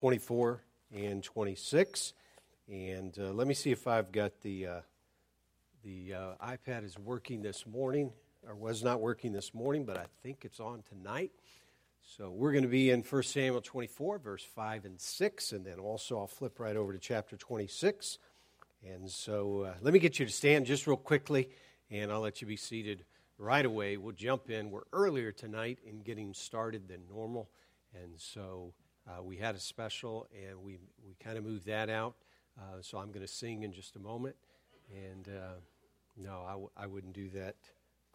24 and 26. And uh, let me see if I've got the, uh, the uh, iPad is working this morning, or was not working this morning, but I think it's on tonight. So we're going to be in 1 Samuel 24, verse 5 and 6, and then also I'll flip right over to chapter 26. And so uh, let me get you to stand just real quickly, and I'll let you be seated right away. We'll jump in. We're earlier tonight in getting started than normal, and so uh, we had a special, and we, we kind of moved that out. Uh, so I'm going to sing in just a moment. And uh, no, I w- I wouldn't do that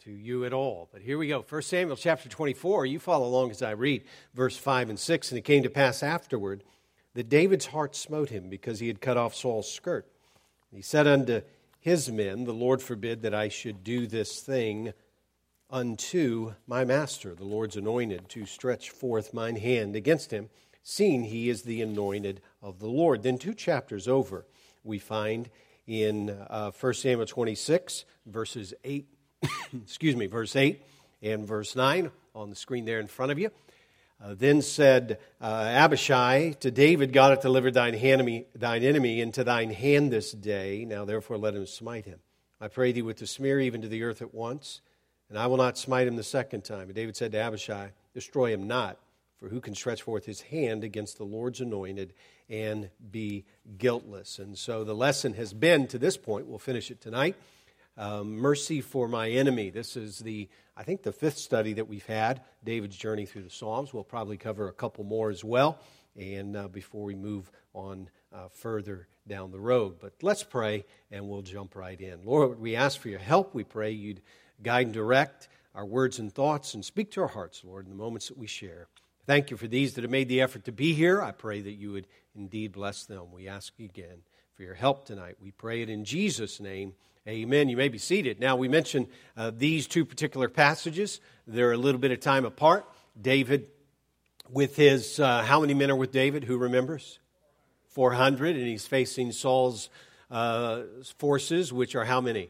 to you at all. But here we go. 1 Samuel chapter 24. You follow along as I read verse 5 and 6. And it came to pass afterward that David's heart smote him because he had cut off Saul's skirt. And he said unto his men, The Lord forbid that I should do this thing unto my master, the Lord's anointed, to stretch forth mine hand against him seeing he is the anointed of the Lord. Then, two chapters over, we find in uh, 1 Samuel 26, verses 8, excuse me, verse 8 and verse 9 on the screen there in front of you. Uh, then said uh, Abishai to David, God hath delivered thine enemy, thine enemy into thine hand this day. Now therefore let him smite him. I pray thee with the smear even to the earth at once, and I will not smite him the second time. And David said to Abishai, Destroy him not, for who can stretch forth his hand against the Lord's anointed and be guiltless? And so the lesson has been to this point, we'll finish it tonight. Um, mercy for my enemy. This is the, I think, the fifth study that we've had, David's journey through the Psalms. We'll probably cover a couple more as well, and uh, before we move on uh, further down the road. But let's pray, and we'll jump right in. Lord, we ask for your help. We pray you'd guide and direct our words and thoughts, and speak to our hearts, Lord, in the moments that we share. Thank you for these that have made the effort to be here. I pray that you would indeed bless them. We ask again for your help tonight. We pray it in Jesus' name. Amen. You may be seated. Now, we mentioned uh, these two particular passages. They're a little bit of time apart. David, with his, uh, how many men are with David? Who remembers? 400. And he's facing Saul's uh, forces, which are how many?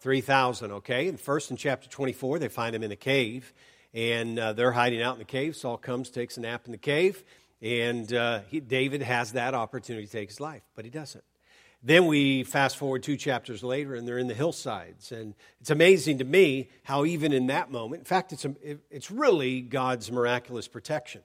3,000, okay? And first in chapter 24, they find him in a cave and uh, they're hiding out in the cave. Saul comes, takes a nap in the cave, and uh, he, David has that opportunity to take his life, but he doesn't. Then we fast forward two chapters later, and they're in the hillsides. And it's amazing to me how, even in that moment, in fact, it's, a, it's really God's miraculous protection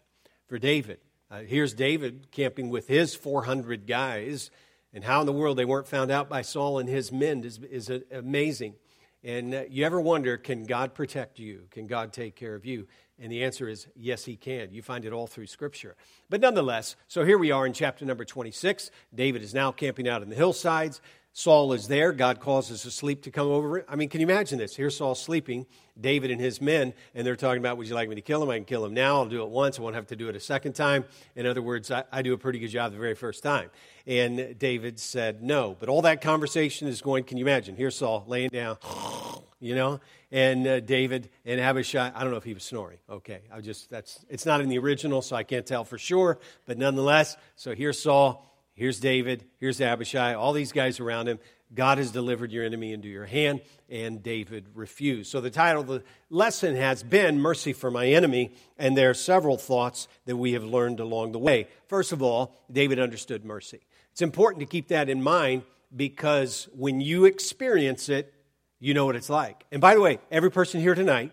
for David. Uh, here's David camping with his 400 guys, and how in the world they weren't found out by Saul and his men is, is amazing. And uh, you ever wonder, can God protect you? Can God take care of you? And the answer is yes, he can. You find it all through Scripture. But nonetheless, so here we are in chapter number 26. David is now camping out in the hillsides. Saul is there. God causes a sleep to come over. him. I mean, can you imagine this? Here's Saul sleeping, David and his men, and they're talking about, Would you like me to kill him? I can kill him now. I'll do it once. I won't have to do it a second time. In other words, I, I do a pretty good job the very first time. And David said, No. But all that conversation is going, can you imagine? Here's Saul laying down, you know, and uh, David and Abishai. I don't know if he was snoring. Okay. I just, that's, it's not in the original, so I can't tell for sure. But nonetheless, so here's Saul Here's David. Here's Abishai. All these guys around him. God has delivered your enemy into your hand, and David refused. So the title of the lesson has been Mercy for My Enemy, and there are several thoughts that we have learned along the way. First of all, David understood mercy. It's important to keep that in mind because when you experience it, you know what it's like. And by the way, every person here tonight,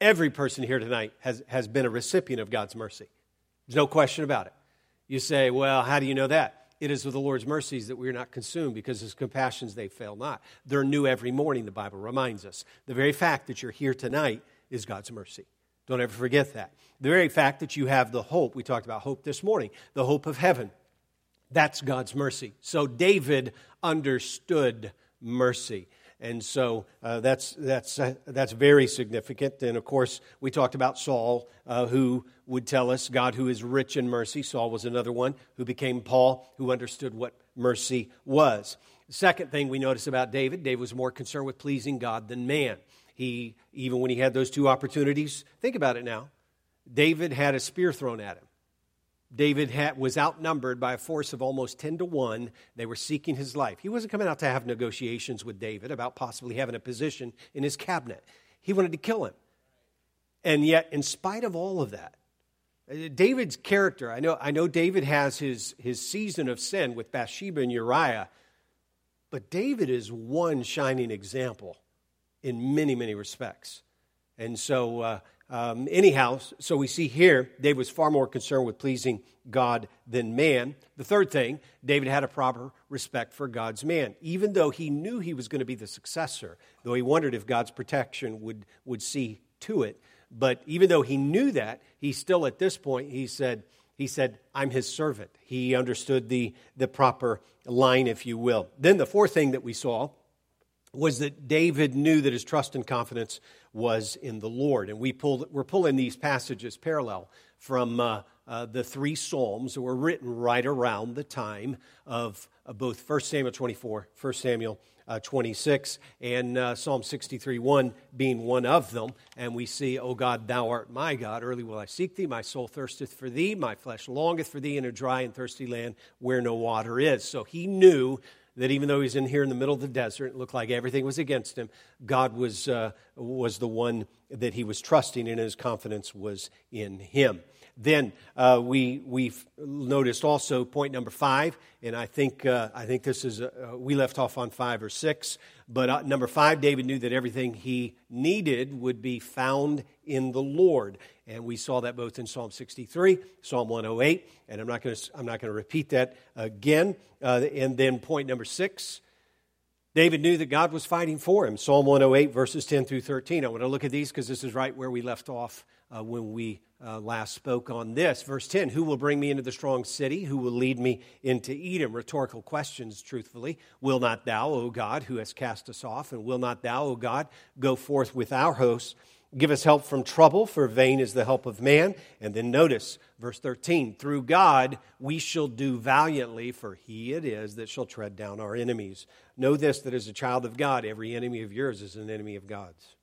every person here tonight has, has been a recipient of God's mercy. There's no question about it. You say, well, how do you know that? It is with the Lord's mercies that we are not consumed because his compassions they fail not. They're new every morning, the Bible reminds us. The very fact that you're here tonight is God's mercy. Don't ever forget that. The very fact that you have the hope, we talked about hope this morning, the hope of heaven, that's God's mercy. So David understood mercy. And so uh, that's, that's, uh, that's very significant. And of course, we talked about Saul, uh, who would tell us God who is rich in mercy. Saul was another one who became Paul, who understood what mercy was. The second thing we notice about David, David was more concerned with pleasing God than man. He, even when he had those two opportunities, think about it now. David had a spear thrown at him. David had, was outnumbered by a force of almost 10 to 1. They were seeking his life. He wasn't coming out to have negotiations with David about possibly having a position in his cabinet. He wanted to kill him. And yet, in spite of all of that, Uh, David's character, I know, I know David has his, his season of sin with Bathsheba and Uriah, but David is one shining example in many, many respects. And so, uh, um, anyhow, so we see here, David was far more concerned with pleasing God than man. The third thing, David had a proper respect for God's man. Even though he knew he was going to be the successor, though he wondered if God's protection would, would see to it. But even though he knew that, he still at this point, he said, he said, I'm his servant. He understood the, the proper line, if you will. Then the fourth thing that we saw was that David knew that his trust and confidence was in the Lord. And we pulled, we're pulling these passages parallel from uh, uh, the three Psalms that were written right around the time of uh, both 1 Samuel 24, 1 Samuel uh, 26, and uh, Psalm 63 1 being one of them. And we see, O God, thou art my God. Early will I seek thee. My soul thirsteth for thee. My flesh longeth for thee in a dry and thirsty land where no water is. So he knew that even though he's in here in the middle of the desert, it looked like everything was against him, God was, uh, was the one that he was trusting and his confidence was in him. Then uh, we we noticed also point number five, and I think uh, I think this is uh, we left off on five or six, but uh, number five, David knew that everything he needed would be found in the Lord, and we saw that both in Psalm 63, Psalm 108, and I'm not going to I'm not going to repeat that again. Uh, and then point number six. David knew that God was fighting for him. Psalm 108, verses 10 through 13. I want to look at these because this is right where we left off uh, when we uh, last spoke on this. Verse 10 Who will bring me into the strong city? Who will lead me into Edom? Rhetorical questions, truthfully. Will not thou, O God, who has cast us off, and will not thou, O God, go forth with our hosts? Give us help from trouble, for vain is the help of man. And then notice verse 13 Through God we shall do valiantly, for he it is that shall tread down our enemies. Know this that as a child of God, every enemy of yours is an enemy of God's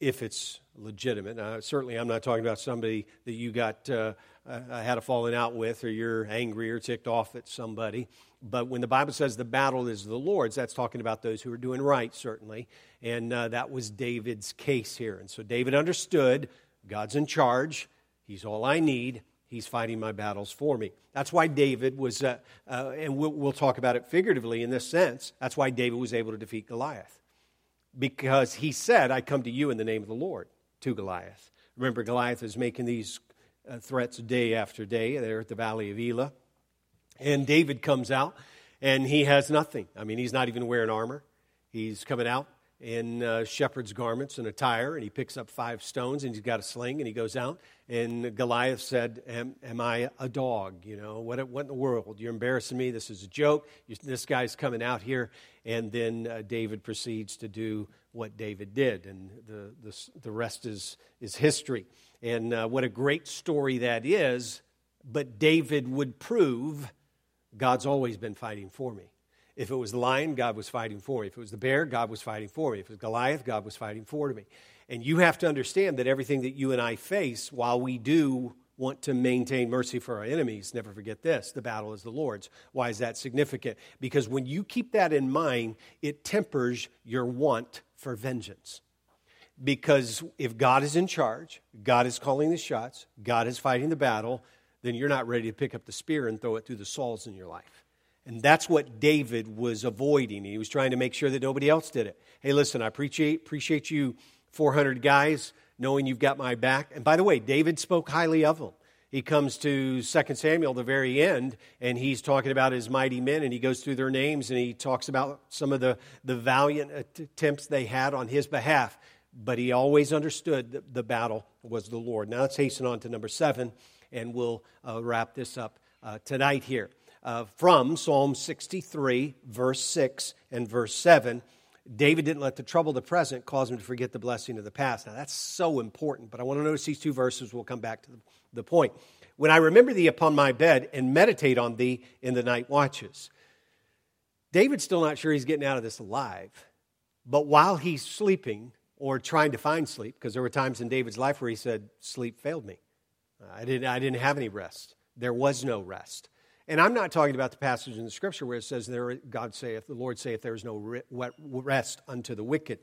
if it's legitimate. Now, certainly, I'm not talking about somebody that you got uh, uh, had a falling out with, or you're angry or ticked off at somebody. But when the Bible says the battle is the Lord's, that's talking about those who are doing right, certainly. And uh, that was David's case here. And so David understood God's in charge. He's all I need. He's fighting my battles for me. That's why David was, uh, uh, and we'll, we'll talk about it figuratively in this sense. That's why David was able to defeat Goliath because he said, I come to you in the name of the Lord to Goliath. Remember, Goliath is making these uh, threats day after day there at the Valley of Elah. And David comes out and he has nothing. I mean, he's not even wearing armor. He's coming out in uh, shepherd's garments and attire, and he picks up five stones and he's got a sling and he goes out. And Goliath said, Am, am I a dog? You know, what, what in the world? You're embarrassing me. This is a joke. You, this guy's coming out here. And then uh, David proceeds to do what David did, and the, the, the rest is, is history. And uh, what a great story that is. But David would prove God's always been fighting for me. If it was the lion, God was fighting for me. If it was the bear, God was fighting for me. If it was Goliath, God was fighting for me. And you have to understand that everything that you and I face, while we do want to maintain mercy for our enemies, never forget this the battle is the Lord's. Why is that significant? Because when you keep that in mind, it tempers your want for vengeance. Because if God is in charge, God is calling the shots, God is fighting the battle, then you're not ready to pick up the spear and throw it through the Sauls in your life. And that's what David was avoiding. He was trying to make sure that nobody else did it. Hey, listen, I appreciate, appreciate you, 400 guys, knowing you've got my back. And by the way, David spoke highly of them. He comes to 2 Samuel, the very end, and he's talking about his mighty men, and he goes through their names, and he talks about some of the, the valiant attempts they had on his behalf. But he always understood that the battle was the Lord. Now let's hasten on to number seven, and we'll uh, wrap this up uh, tonight here uh, from Psalm 63, verse 6 and verse 7. David didn't let the trouble of the present cause him to forget the blessing of the past. Now, that's so important, but I want to notice these two verses. We'll come back to the, point. When I remember thee upon my bed and meditate on thee in the night watches. David's still not sure he's getting out of this alive, but while he's sleeping or trying to find sleep, because there were times in David's life where he said, Sleep failed me. I didn't, I didn't have any rest. There was no rest. And I'm not talking about the passage in the scripture where it says, there, God saith, the Lord saith, there is no rest unto the wicked.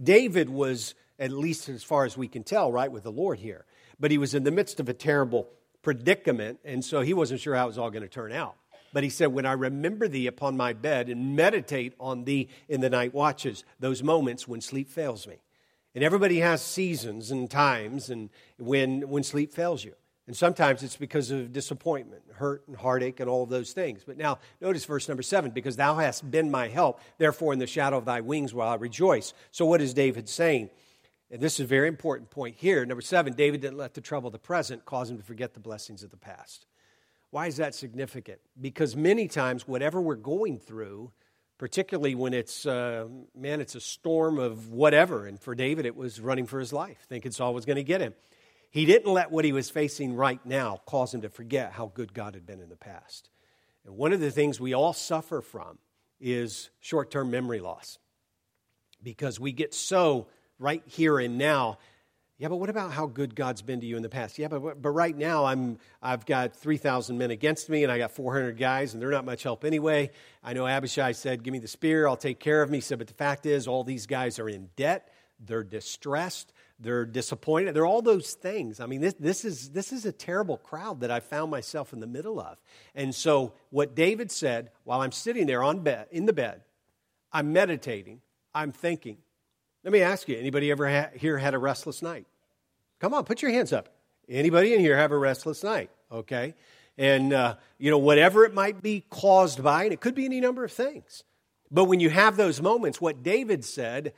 David was, at least as far as we can tell, right with the Lord here. but he was in the midst of a terrible predicament, and so he wasn't sure how it was all going to turn out. But he said, When I remember thee upon my bed and meditate on thee in the night watches, those moments when sleep fails me. And everybody has seasons and times and when, when sleep fails you. And sometimes it's because of disappointment, hurt, and heartache, and all of those things. But now, notice verse number seven because thou hast been my help, therefore in the shadow of thy wings will I rejoice. So, what is David saying? And this is a very important point here. Number seven, David didn't let the trouble of the present cause him to forget the blessings of the past. Why is that significant? Because many times, whatever we're going through, particularly when it's, uh, man, it's a storm of whatever. And for David, it was running for his life, thinking Saul was going to get him. He didn't let what he was facing right now cause him to forget how good God had been in the past. And one of the things we all suffer from is short term memory loss because we get so right here and now. Yeah, but what about how good God's been to you in the past? Yeah, but, but right now I'm, I've got 3,000 men against me and I got 400 guys and they're not much help anyway. I know Abishai said, Give me the spear, I'll take care of me. He said, But the fact is, all these guys are in debt, they're distressed, they're disappointed. They're all those things. I mean, this, this, is, this is a terrible crowd that I found myself in the middle of. And so, what David said while I'm sitting there on bed, in the bed, I'm meditating, I'm thinking. Let me ask you anybody ever ha- here had a restless night? Come on, put your hands up. Anybody in here have a restless night? Okay. And, uh, you know, whatever it might be caused by, and it could be any number of things. But when you have those moments, what David said,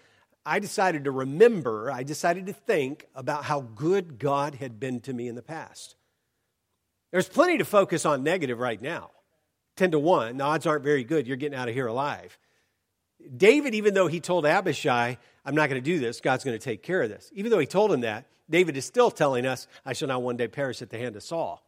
I decided to remember, I decided to think about how good God had been to me in the past. There's plenty to focus on negative right now. 10 to 1, the odds aren't very good. You're getting out of here alive. David, even though he told Abishai, I'm not going to do this, God's going to take care of this. Even though he told him that, David is still telling us, I shall not one day perish at the hand of Saul.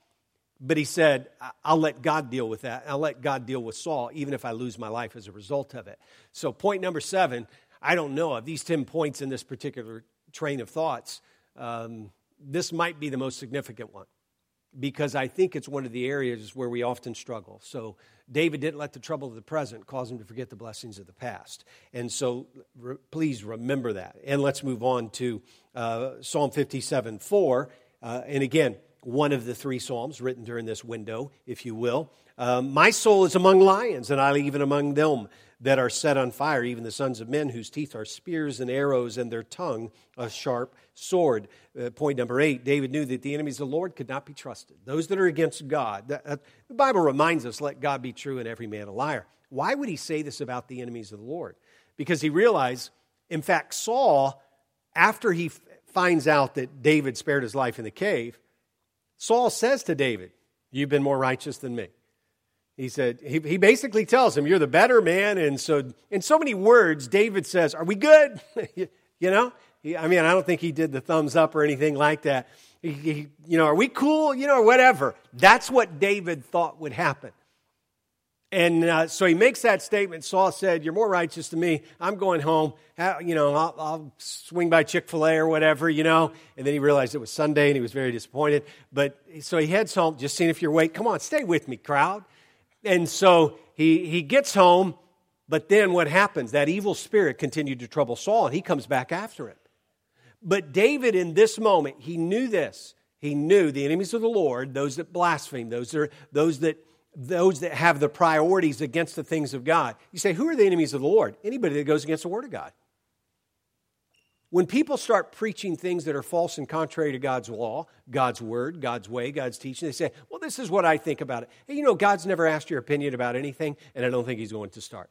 But he said, I'll let God deal with that. I'll let God deal with Saul, even if I lose my life as a result of it. So, point number seven I don't know of these 10 points in this particular train of thoughts. Um, this might be the most significant one because I think it's one of the areas where we often struggle. So, David didn't let the trouble of the present cause him to forget the blessings of the past. And so, re- please remember that. And let's move on to uh, Psalm 57 4. Uh, and again, one of the three Psalms written during this window, if you will. Um, My soul is among lions, and I even among them that are set on fire, even the sons of men whose teeth are spears and arrows, and their tongue a sharp sword. Uh, point number eight David knew that the enemies of the Lord could not be trusted. Those that are against God. That, that, the Bible reminds us, let God be true and every man a liar. Why would he say this about the enemies of the Lord? Because he realized, in fact, Saul, after he f- finds out that David spared his life in the cave, Saul says to David, You've been more righteous than me. He said, he, he basically tells him, You're the better man. And so, in so many words, David says, Are we good? you know? He, I mean, I don't think he did the thumbs up or anything like that. He, you know, are we cool? You know, or whatever. That's what David thought would happen. And uh, so he makes that statement. Saul said, You're more righteous than me. I'm going home. You know, I'll, I'll swing by Chick fil A or whatever, you know. And then he realized it was Sunday and he was very disappointed. But so he heads home, just seeing if you're awake. Come on, stay with me, crowd. And so he, he gets home, but then what happens? That evil spirit continued to trouble Saul, and he comes back after him. But David, in this moment, he knew this. He knew the enemies of the Lord, those that blaspheme, those that, those that those that have the priorities against the things of God. You say, who are the enemies of the Lord? Anybody that goes against the Word of God. When people start preaching things that are false and contrary to God's law, God's word, God's way, God's teaching, they say, Well, this is what I think about it. Hey, you know, God's never asked your opinion about anything, and I don't think He's going to start.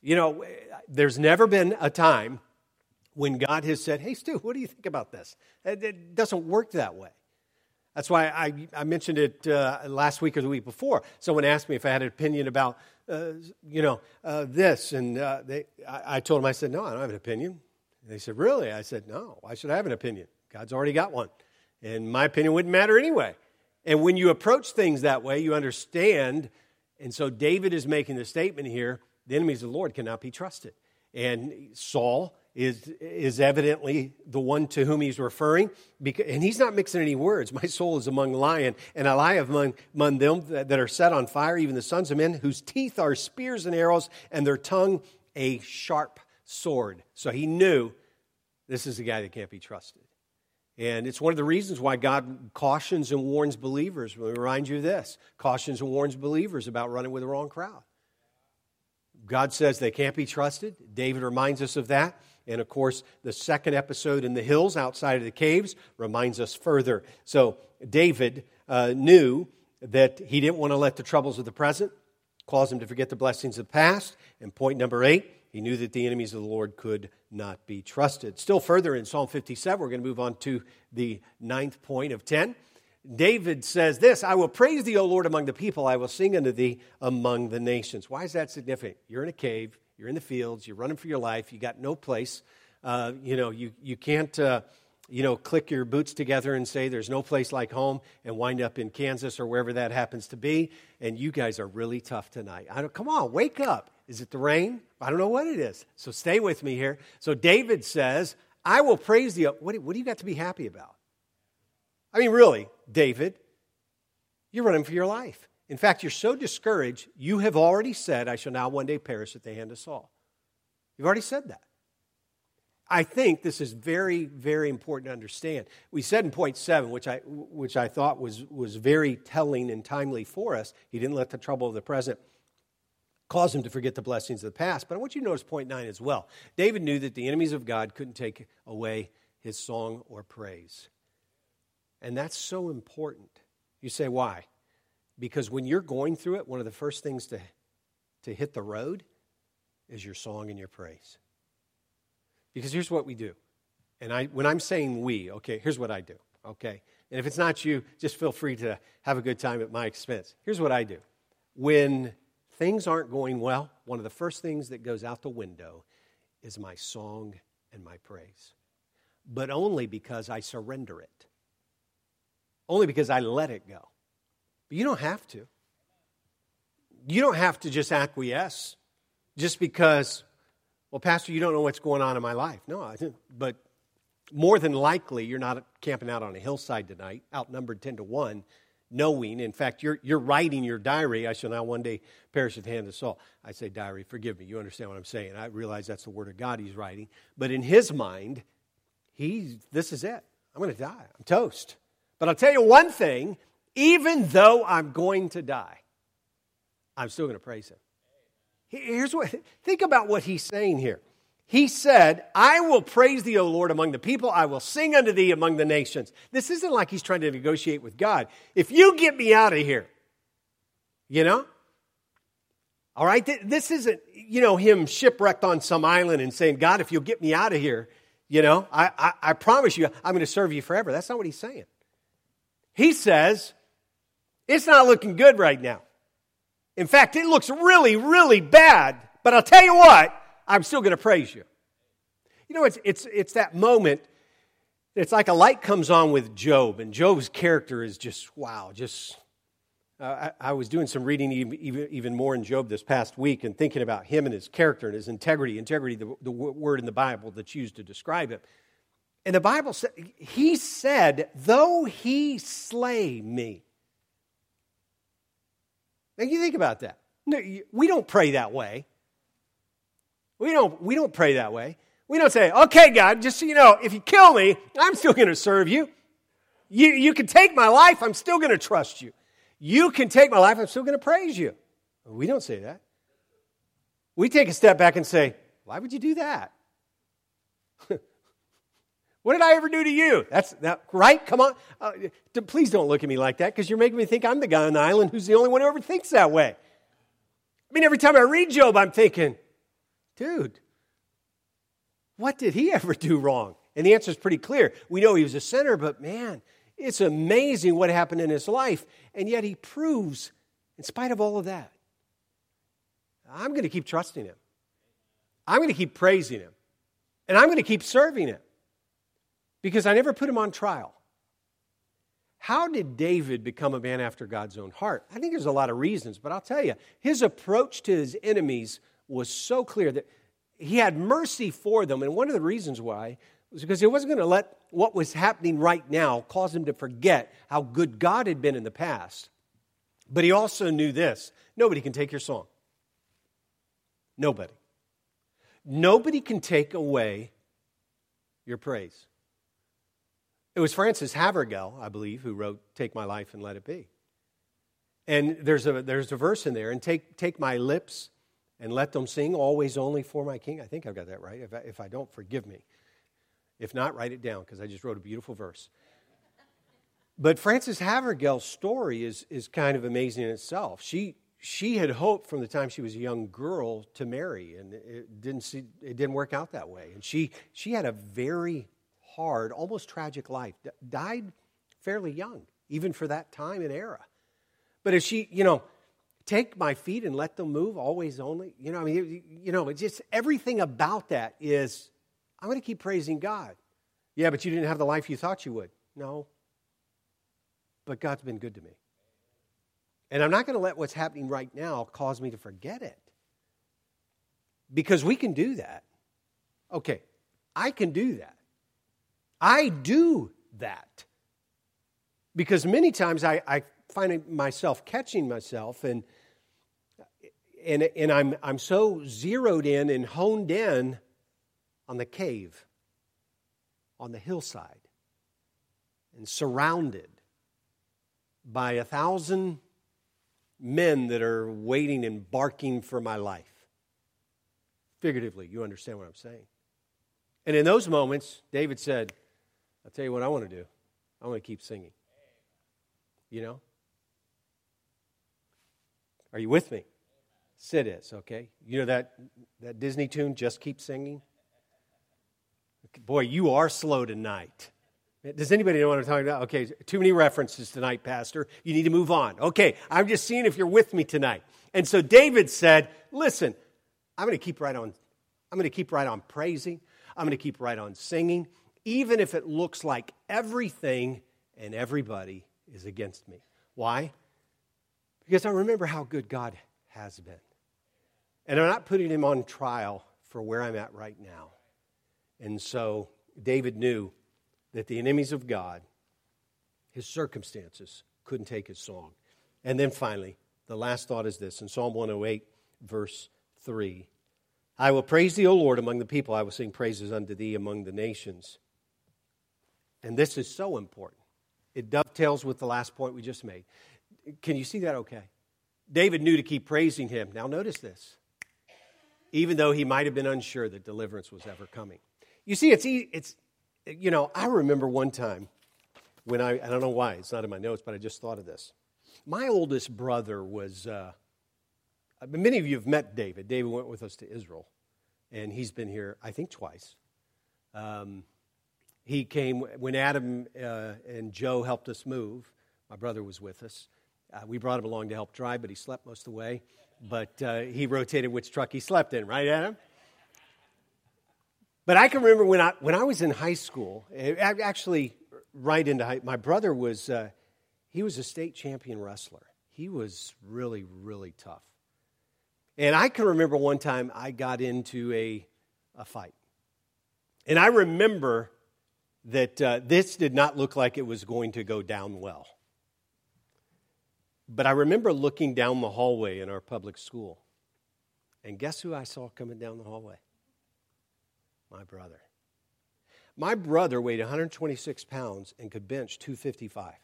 You know, there's never been a time when God has said, Hey, Stu, what do you think about this? It doesn't work that way. That's why I, I mentioned it uh, last week or the week before. Someone asked me if I had an opinion about uh, you know, uh, this. And uh, they, I, I, told them, I said, no, I don't have an opinion. And they said, really? I said, no, why should I have an opinion? God's already got one. And my opinion wouldn't matter anyway. And when you approach things that way, you understand. And so David is making the statement here the enemies of the Lord cannot be trusted. And Saul is, is evidently the one to whom he's referring. Because, and he's not mixing any words. My soul is among lion, and I lie among, among them that, that are set on fire, even the sons of men, whose teeth are spears and arrows, and their tongue a sharp sword. So he knew this is a guy that can't be trusted. And it's one of the reasons why God cautions and warns believers. Let me remind you of this cautions and warns believers about running with the wrong crowd. God says they can't be trusted. David reminds us of that. And of course, the second episode in the hills outside of the caves reminds us further. So, David uh, knew that he didn't want to let the troubles of the present cause him to forget the blessings of the past. And point number eight, he knew that the enemies of the Lord could not be trusted. Still further in Psalm 57, we're going to move on to the ninth point of 10. David says this I will praise thee, O Lord, among the people. I will sing unto thee among the nations. Why is that significant? You're in a cave, you're in the fields, you're running for your life, you got no place. Uh, you know, you, you can't. Uh, you know, click your boots together and say there's no place like home and wind up in Kansas or wherever that happens to be. And you guys are really tough tonight. I don't, come on, wake up. Is it the rain? I don't know what it is. So stay with me here. So David says, I will praise thee. What, what do you got to be happy about? I mean, really, David, you're running for your life. In fact, you're so discouraged, you have already said, I shall now one day perish at the hand of Saul. You've already said that. I think this is very, very important to understand. We said in point seven, which I, which I thought was, was very telling and timely for us, he didn't let the trouble of the present cause him to forget the blessings of the past. But I want you to notice point nine as well. David knew that the enemies of God couldn't take away his song or praise. And that's so important. You say, why? Because when you're going through it, one of the first things to, to hit the road is your song and your praise. Because here's what we do. And I, when I'm saying we, okay, here's what I do, okay? And if it's not you, just feel free to have a good time at my expense. Here's what I do. When things aren't going well, one of the first things that goes out the window is my song and my praise. But only because I surrender it, only because I let it go. But you don't have to. You don't have to just acquiesce just because well, Pastor, you don't know what's going on in my life. No, I didn't. But more than likely, you're not camping out on a hillside tonight, outnumbered 10 to 1, knowing, in fact, you're, you're writing your diary, I shall now one day perish at the hand of Saul. I say diary, forgive me. You understand what I'm saying. I realize that's the word of God he's writing. But in his mind, he's, this is it. I'm going to die. I'm toast. But I'll tell you one thing even though I'm going to die, I'm still going to praise him. Here's what, think about what he's saying here. He said, I will praise thee, O Lord, among the people. I will sing unto thee among the nations. This isn't like he's trying to negotiate with God. If you get me out of here, you know? All right? This isn't, you know, him shipwrecked on some island and saying, God, if you'll get me out of here, you know, I, I, I promise you, I'm going to serve you forever. That's not what he's saying. He says, it's not looking good right now. In fact, it looks really, really bad, but I'll tell you what, I'm still going to praise you. You know, it's, it's, it's that moment. It's like a light comes on with Job, and Job's character is just, wow, just. Uh, I, I, was doing some reading even, even more in Job this past week and thinking about him and his character and his integrity. Integrity, the, the word in the Bible that's used to describe him. And the Bible said, he said, though he slay me. You think about that. We don't pray that way. We don't, we don't pray that way. We don't say, okay, God, just so you know, if you kill me, I'm still going to serve you. you. You can take my life, I'm still going to trust you. You can take my life, I'm still going to praise you. We don't say that. We take a step back and say, why would you do that? What did I ever do to you? That's that, right. Come on. Uh, please don't look at me like that because you're making me think I'm the guy on the island who's the only one who ever thinks that way. I mean, every time I read Job, I'm thinking, dude, what did he ever do wrong? And the answer is pretty clear. We know he was a sinner, but man, it's amazing what happened in his life. And yet he proves, in spite of all of that, I'm going to keep trusting him. I'm going to keep praising him. And I'm going to keep serving him because I never put him on trial. How did David become a man after God's own heart? I think there's a lot of reasons, but I'll tell you, his approach to his enemies was so clear that he had mercy for them. And one of the reasons why was because he wasn't going to let what was happening right now cause him to forget how good God had been in the past. But he also knew this nobody can take your song. Nobody. Nobody can take away your praise. It was Frances Havergal, I believe, who wrote Take My Life and Let It Be. And there's a, there's a verse in there, and take, take my lips and let them sing always only for my king. I think I've got that right. If I, if I don't, forgive me. If not, write it down because I just wrote a beautiful verse. But Frances Havergal's story is, is kind of amazing in itself. She, she had hoped from the time she was a young girl to marry, and it didn't, see, it didn't work out that way. And she, she had a very hard, almost tragic life, D- died fairly young, even for that time and era. But as she, you know, take my feet and let them move always only, you know, I mean, you know, it's just everything about that is, I'm going to keep praising God. Yeah, but you didn't have the life you thought you would. No. But God's been good to me. And I'm not going to let what's happening right now cause me to forget it. Because we can do that. Okay, I can do that. I do that. Because many times I, I finding myself catching myself and and, and I'm, I'm so zeroed in and honed in on the cave, on the hillside, and surrounded by a thousand men that are waiting and barking for my life. Figuratively, you understand what I'm saying. And in those moments, David said, I'll tell you what I want to do. I want to keep singing. You know? Are you with me? Sid is, okay? You know that, that Disney tune, Just Keep Singing? Boy, you are slow tonight. Does anybody know what I'm talking about? Okay, too many references tonight, Pastor. You need to move on. Okay, I'm just seeing if you're with me tonight. And so David said, Listen, I'm going to keep right on. I'm going to keep right on praising. I'm going to keep right on singing, even if it looks like everything and everybody is against me. Why? Because I remember how good God has been. And I'm not putting him on trial for where I'm at right now. And so David knew that the enemies of God, his circumstances, couldn't take his song. And then finally, the last thought is this in Psalm 108, verse 3 I will praise thee, O Lord, among the people. I will sing praises unto thee among the nations. And this is so important. It dovetails with the last point we just made. Can you see that okay? David knew to keep praising him. Now, notice this. Even though he might have been unsure that deliverance was ever coming. You see, it's, it's you know, I remember one time when I, I don't know why, it's not in my notes, but I just thought of this. My oldest brother was, uh, many of you have met David. David went with us to Israel, and he's been here, I think, twice. Um, he came when Adam uh, and Joe helped us move. My brother was with us. Uh, we brought him along to help drive, but he slept most of the way. But uh, he rotated which truck he slept in, right, Adam? But I can remember when I, when I was in high school, actually, right into high, my brother was, uh, he was a state champion wrestler. He was really, really tough. And I can remember one time I got into a, a fight. And I remember that uh, this did not look like it was going to go down well. But I remember looking down the hallway in our public school. And guess who I saw coming down the hallway? My brother. My brother weighed 126 pounds and could bench 255.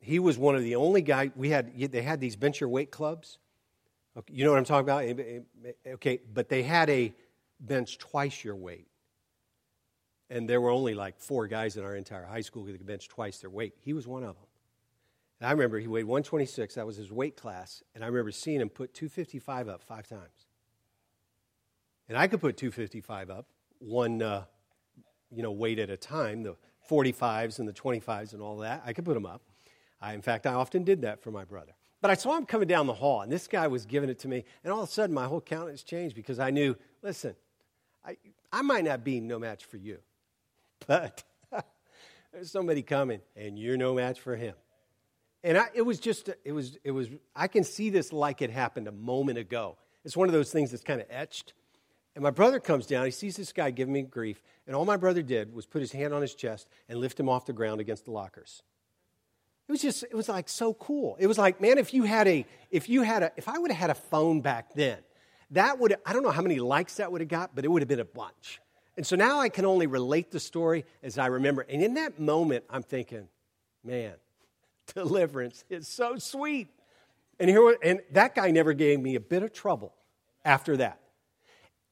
He was one of the only guys we had. They had these bench your weight clubs. You know what I'm talking about? Okay, but they had a bench twice your weight. And there were only like four guys in our entire high school who could bench twice their weight. He was one of them. And I remember he weighed 126. That was his weight class. And I remember seeing him put 255 up five times. And I could put 255 up, one uh, you know, weight at a time, the 45s and the 25s and all that. I could put them up. I, in fact, I often did that for my brother. But I saw him coming down the hall, and this guy was giving it to me, and all of a sudden my whole countenance changed because I knew, listen, I, I might not be no match for you, but there's somebody coming, and you're no match for him. And I, it was just, it was, it was, I can see this like it happened a moment ago. It's one of those things that's kind of etched and my brother comes down, he sees this guy giving me grief, and all my brother did was put his hand on his chest and lift him off the ground against the lockers. It was just, it was like so cool. It was like, man, if you had a, if you had a, if I would have had a phone back then, that would, I don't know how many likes that would have got, but it would have been a bunch. And so now I can only relate the story as I remember. And in that moment, I'm thinking, man, deliverance is so sweet. And here, and that guy never gave me a bit of trouble after that.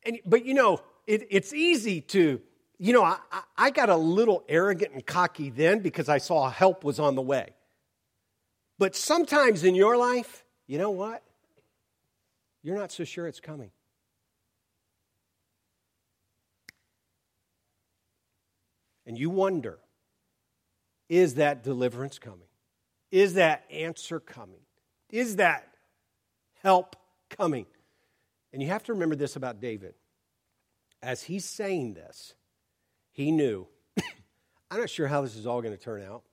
And, but you know, it, it's easy to, you know, I, I got a little arrogant and cocky then because I saw help was on the way. But sometimes in your life, you know what? You're not so sure it's coming. And you wonder is that deliverance coming? Is that answer coming? Is that help coming? And you have to remember this about David. As he's saying this, he knew, I'm not sure how this is all going to turn out,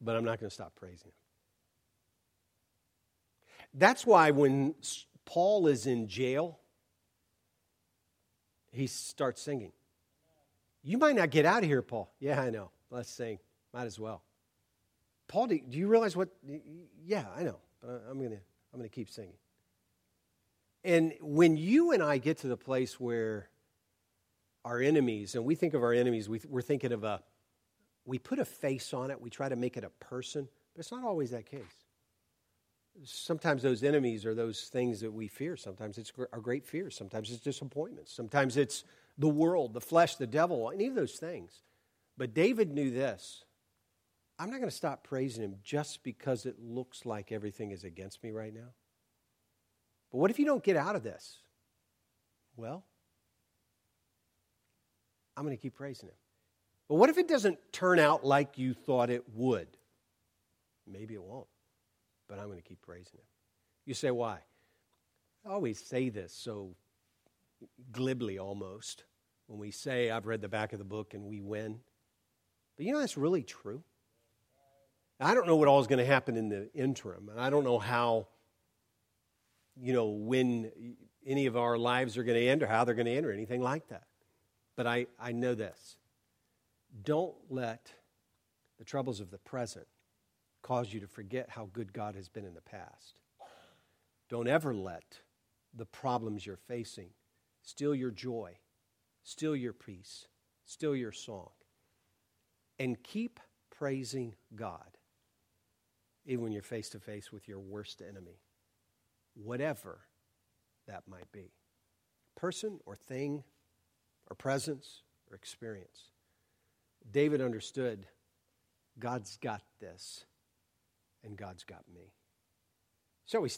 but I'm not going to stop praising him. That's why when Paul is in jail, he starts singing. You might not get out of here, Paul. Yeah, I know. Let's sing. Might as well. Paul, do you realize what? Yeah, I know. But I'm going to I'm going to keep singing. And when you and I get to the place where our enemies, and we think of our enemies, we, we're thinking of a, we put a face on it, we try to make it a person, but it's not always that case. Sometimes those enemies are those things that we fear. Sometimes it's our great fears. Sometimes it's disappointments. Sometimes it's the world, the flesh, the devil, any of those things. But David knew this I'm not going to stop praising him just because it looks like everything is against me right now. But what if you don't get out of this? Well, I'm going to keep praising him. But what if it doesn't turn out like you thought it would? Maybe it won't, but I'm going to keep praising him. You say, why? I always say this so glibly almost when we say, I've read the back of the book and we win. But you know, that's really true. I don't know what all is going to happen in the interim, and I don't know how, you know, when any of our lives are going to end or how they're going to end or anything like that. But I, I know this. Don't let the troubles of the present cause you to forget how good God has been in the past. Don't ever let the problems you're facing steal your joy, steal your peace, still your song. And keep praising God even when you're face to face with your worst enemy, whatever that might be person or thing or presence or experience. David understood God's got this and God's got me. So we